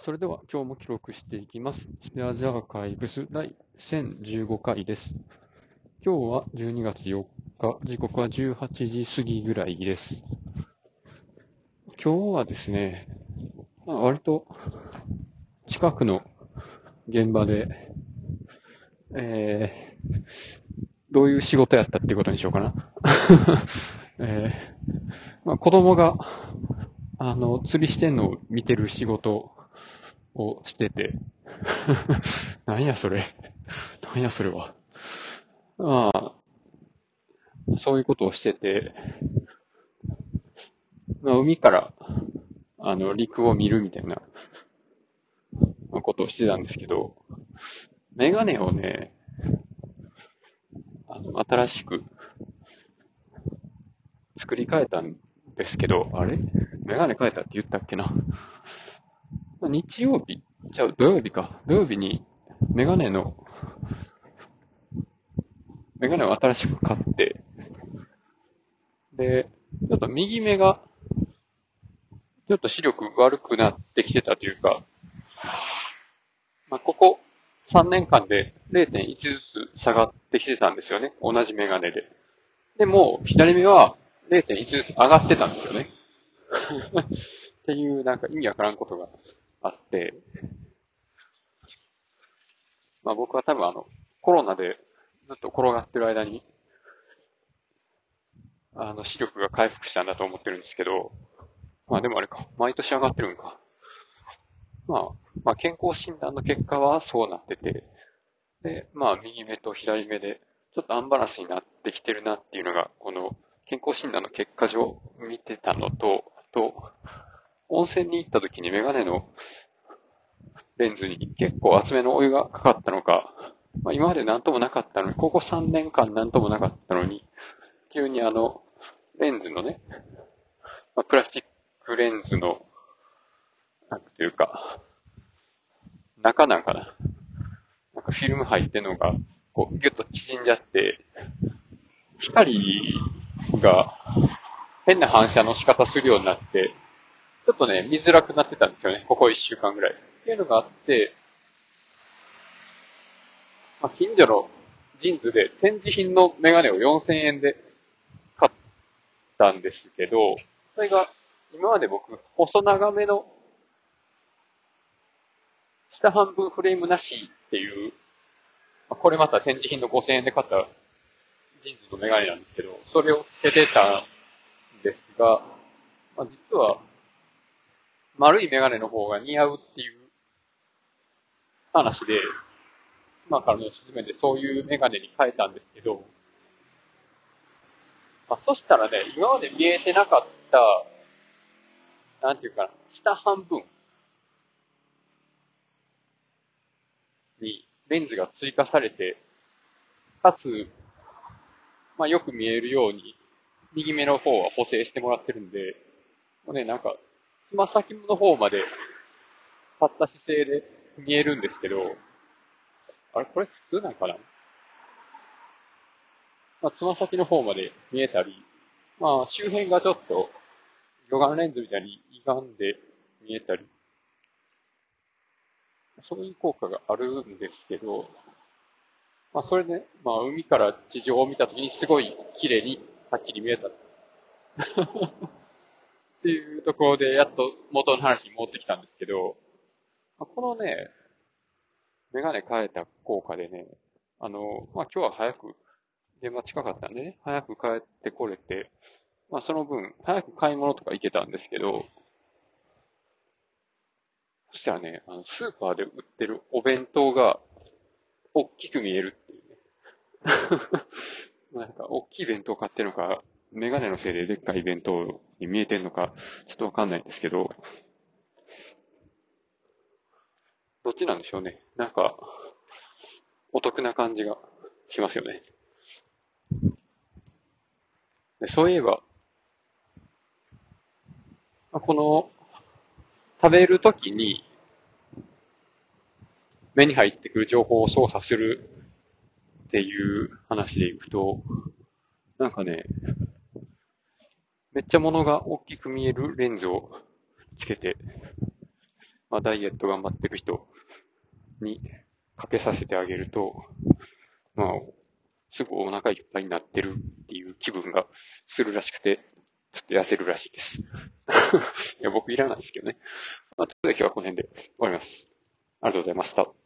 それでは今日も記録していきます。スペアジアーカイブス第1015回です。今日は12月4日、時刻は18時過ぎぐらいです。今日はですね、まあ、割と近くの現場で、えー、どういう仕事やったっていうことにしようかな。えーまあ、子供が、あの、釣りしてんのを見てる仕事をしてて、なんやそれ。なんやそれは。まあ、そういうことをしてて、まあ、海から、あの、陸を見るみたいな、ことをしてたんですけど、メガネをね、あの、新しく作り変えたんですけど、あれ？メガネ変えたって言ったっけな。まあ日曜日、じゃあ土曜日か。土曜日にメガネの、メガネを新しく買って、で、ちょっと右目が、ちょっと視力悪くなってきてたというか、まあ、ここ3年間で0.1ずつ下がってきてたんですよね。同じメガネで。でも、左目は0.1ずつ上がってたんですよね。っていう、なんか意味わからんことがあって、まあ僕は多分あの、コロナでずっと転がってる間に、あの、視力が回復したんだと思ってるんですけど、まあでもあれか、毎年上がってるんか。まあ、まあ健康診断の結果はそうなってて、で、まあ右目と左目で、ちょっとアンバランスになってきてるなっていうのが、この健康診断の結果上見てたのと、と、温泉に行った時にメガネのレンズに結構厚めのお湯がかかったのか、まあ、今まで何ともなかったのに、ここ3年間何ともなかったのに、急にあの、レンズのね、まあ、プラスチックレンズの、なんていうか、中なんかな。なんかフィルム入ってんのが、こう、ギュッと縮んじゃって、光が変な反射の仕方するようになって、ちょっとね、見づらくなってたんですよね。ここ1週間ぐらい。っていうのがあって、まあ、近所の JINS で展示品のメガネを4000円で買ったんですけど、それが今まで僕、細長めの下半分フレームなしっていう、まあこれまた展示品の5000円で買った JINS のメガネなんですけど、それをつけてたんですが、まあ、実は、丸いメガネの方が似合うっていう話で、妻からの勧めでそういうメガネに変えたんですけど、まあ、そしたらね、今まで見えてなかった、なんていうかな、下半分にレンズが追加されて、かつ、まあ、よく見えるように、右目の方は補正してもらってるんで、もうね、なんか、つま先の方まで、立った姿勢で見えるんですけど、あれこれ普通なんかな？まあ、つま先の方まで見えたり、まあ、周辺がちょっと、魚眼レンズみたいに歪んで見えたり、そういう効果があるんですけど、まあ、それで、まあ、海から地上を見たときにすごい綺麗にはっきり見えた。っていうところで、やっと元の話に戻ってきたんですけど、このね、メガネ変えた効果でね、あの、まあ、今日は早く、現場近かったんでね、早く帰ってこれて、まあ、その分、早く買い物とか行けたんですけど、そしたらね、あの、スーパーで売ってるお弁当が、大きく見えるっていうね。なんか、大きい弁当買ってるのか、メガネのせいででっかい弁当に見えてんのか、ちょっとわかんないんですけど、どっちなんでしょうね。なんか、お得な感じがしますよね。そういえば、この、食べるときに、目に入ってくる情報を操作するっていう話でいくと、なんかね、めっちゃ物が大きく見えるレンズをつけて、まあ、ダイエット頑張ってる人にかけさせてあげると、まあ、すぐお腹いっぱいになってるっていう気分がするらしくて、ちょっと痩せるらしいです。いや、僕いらないですけどね。まあ、というわけで今日はこの辺で終わります。ありがとうございました。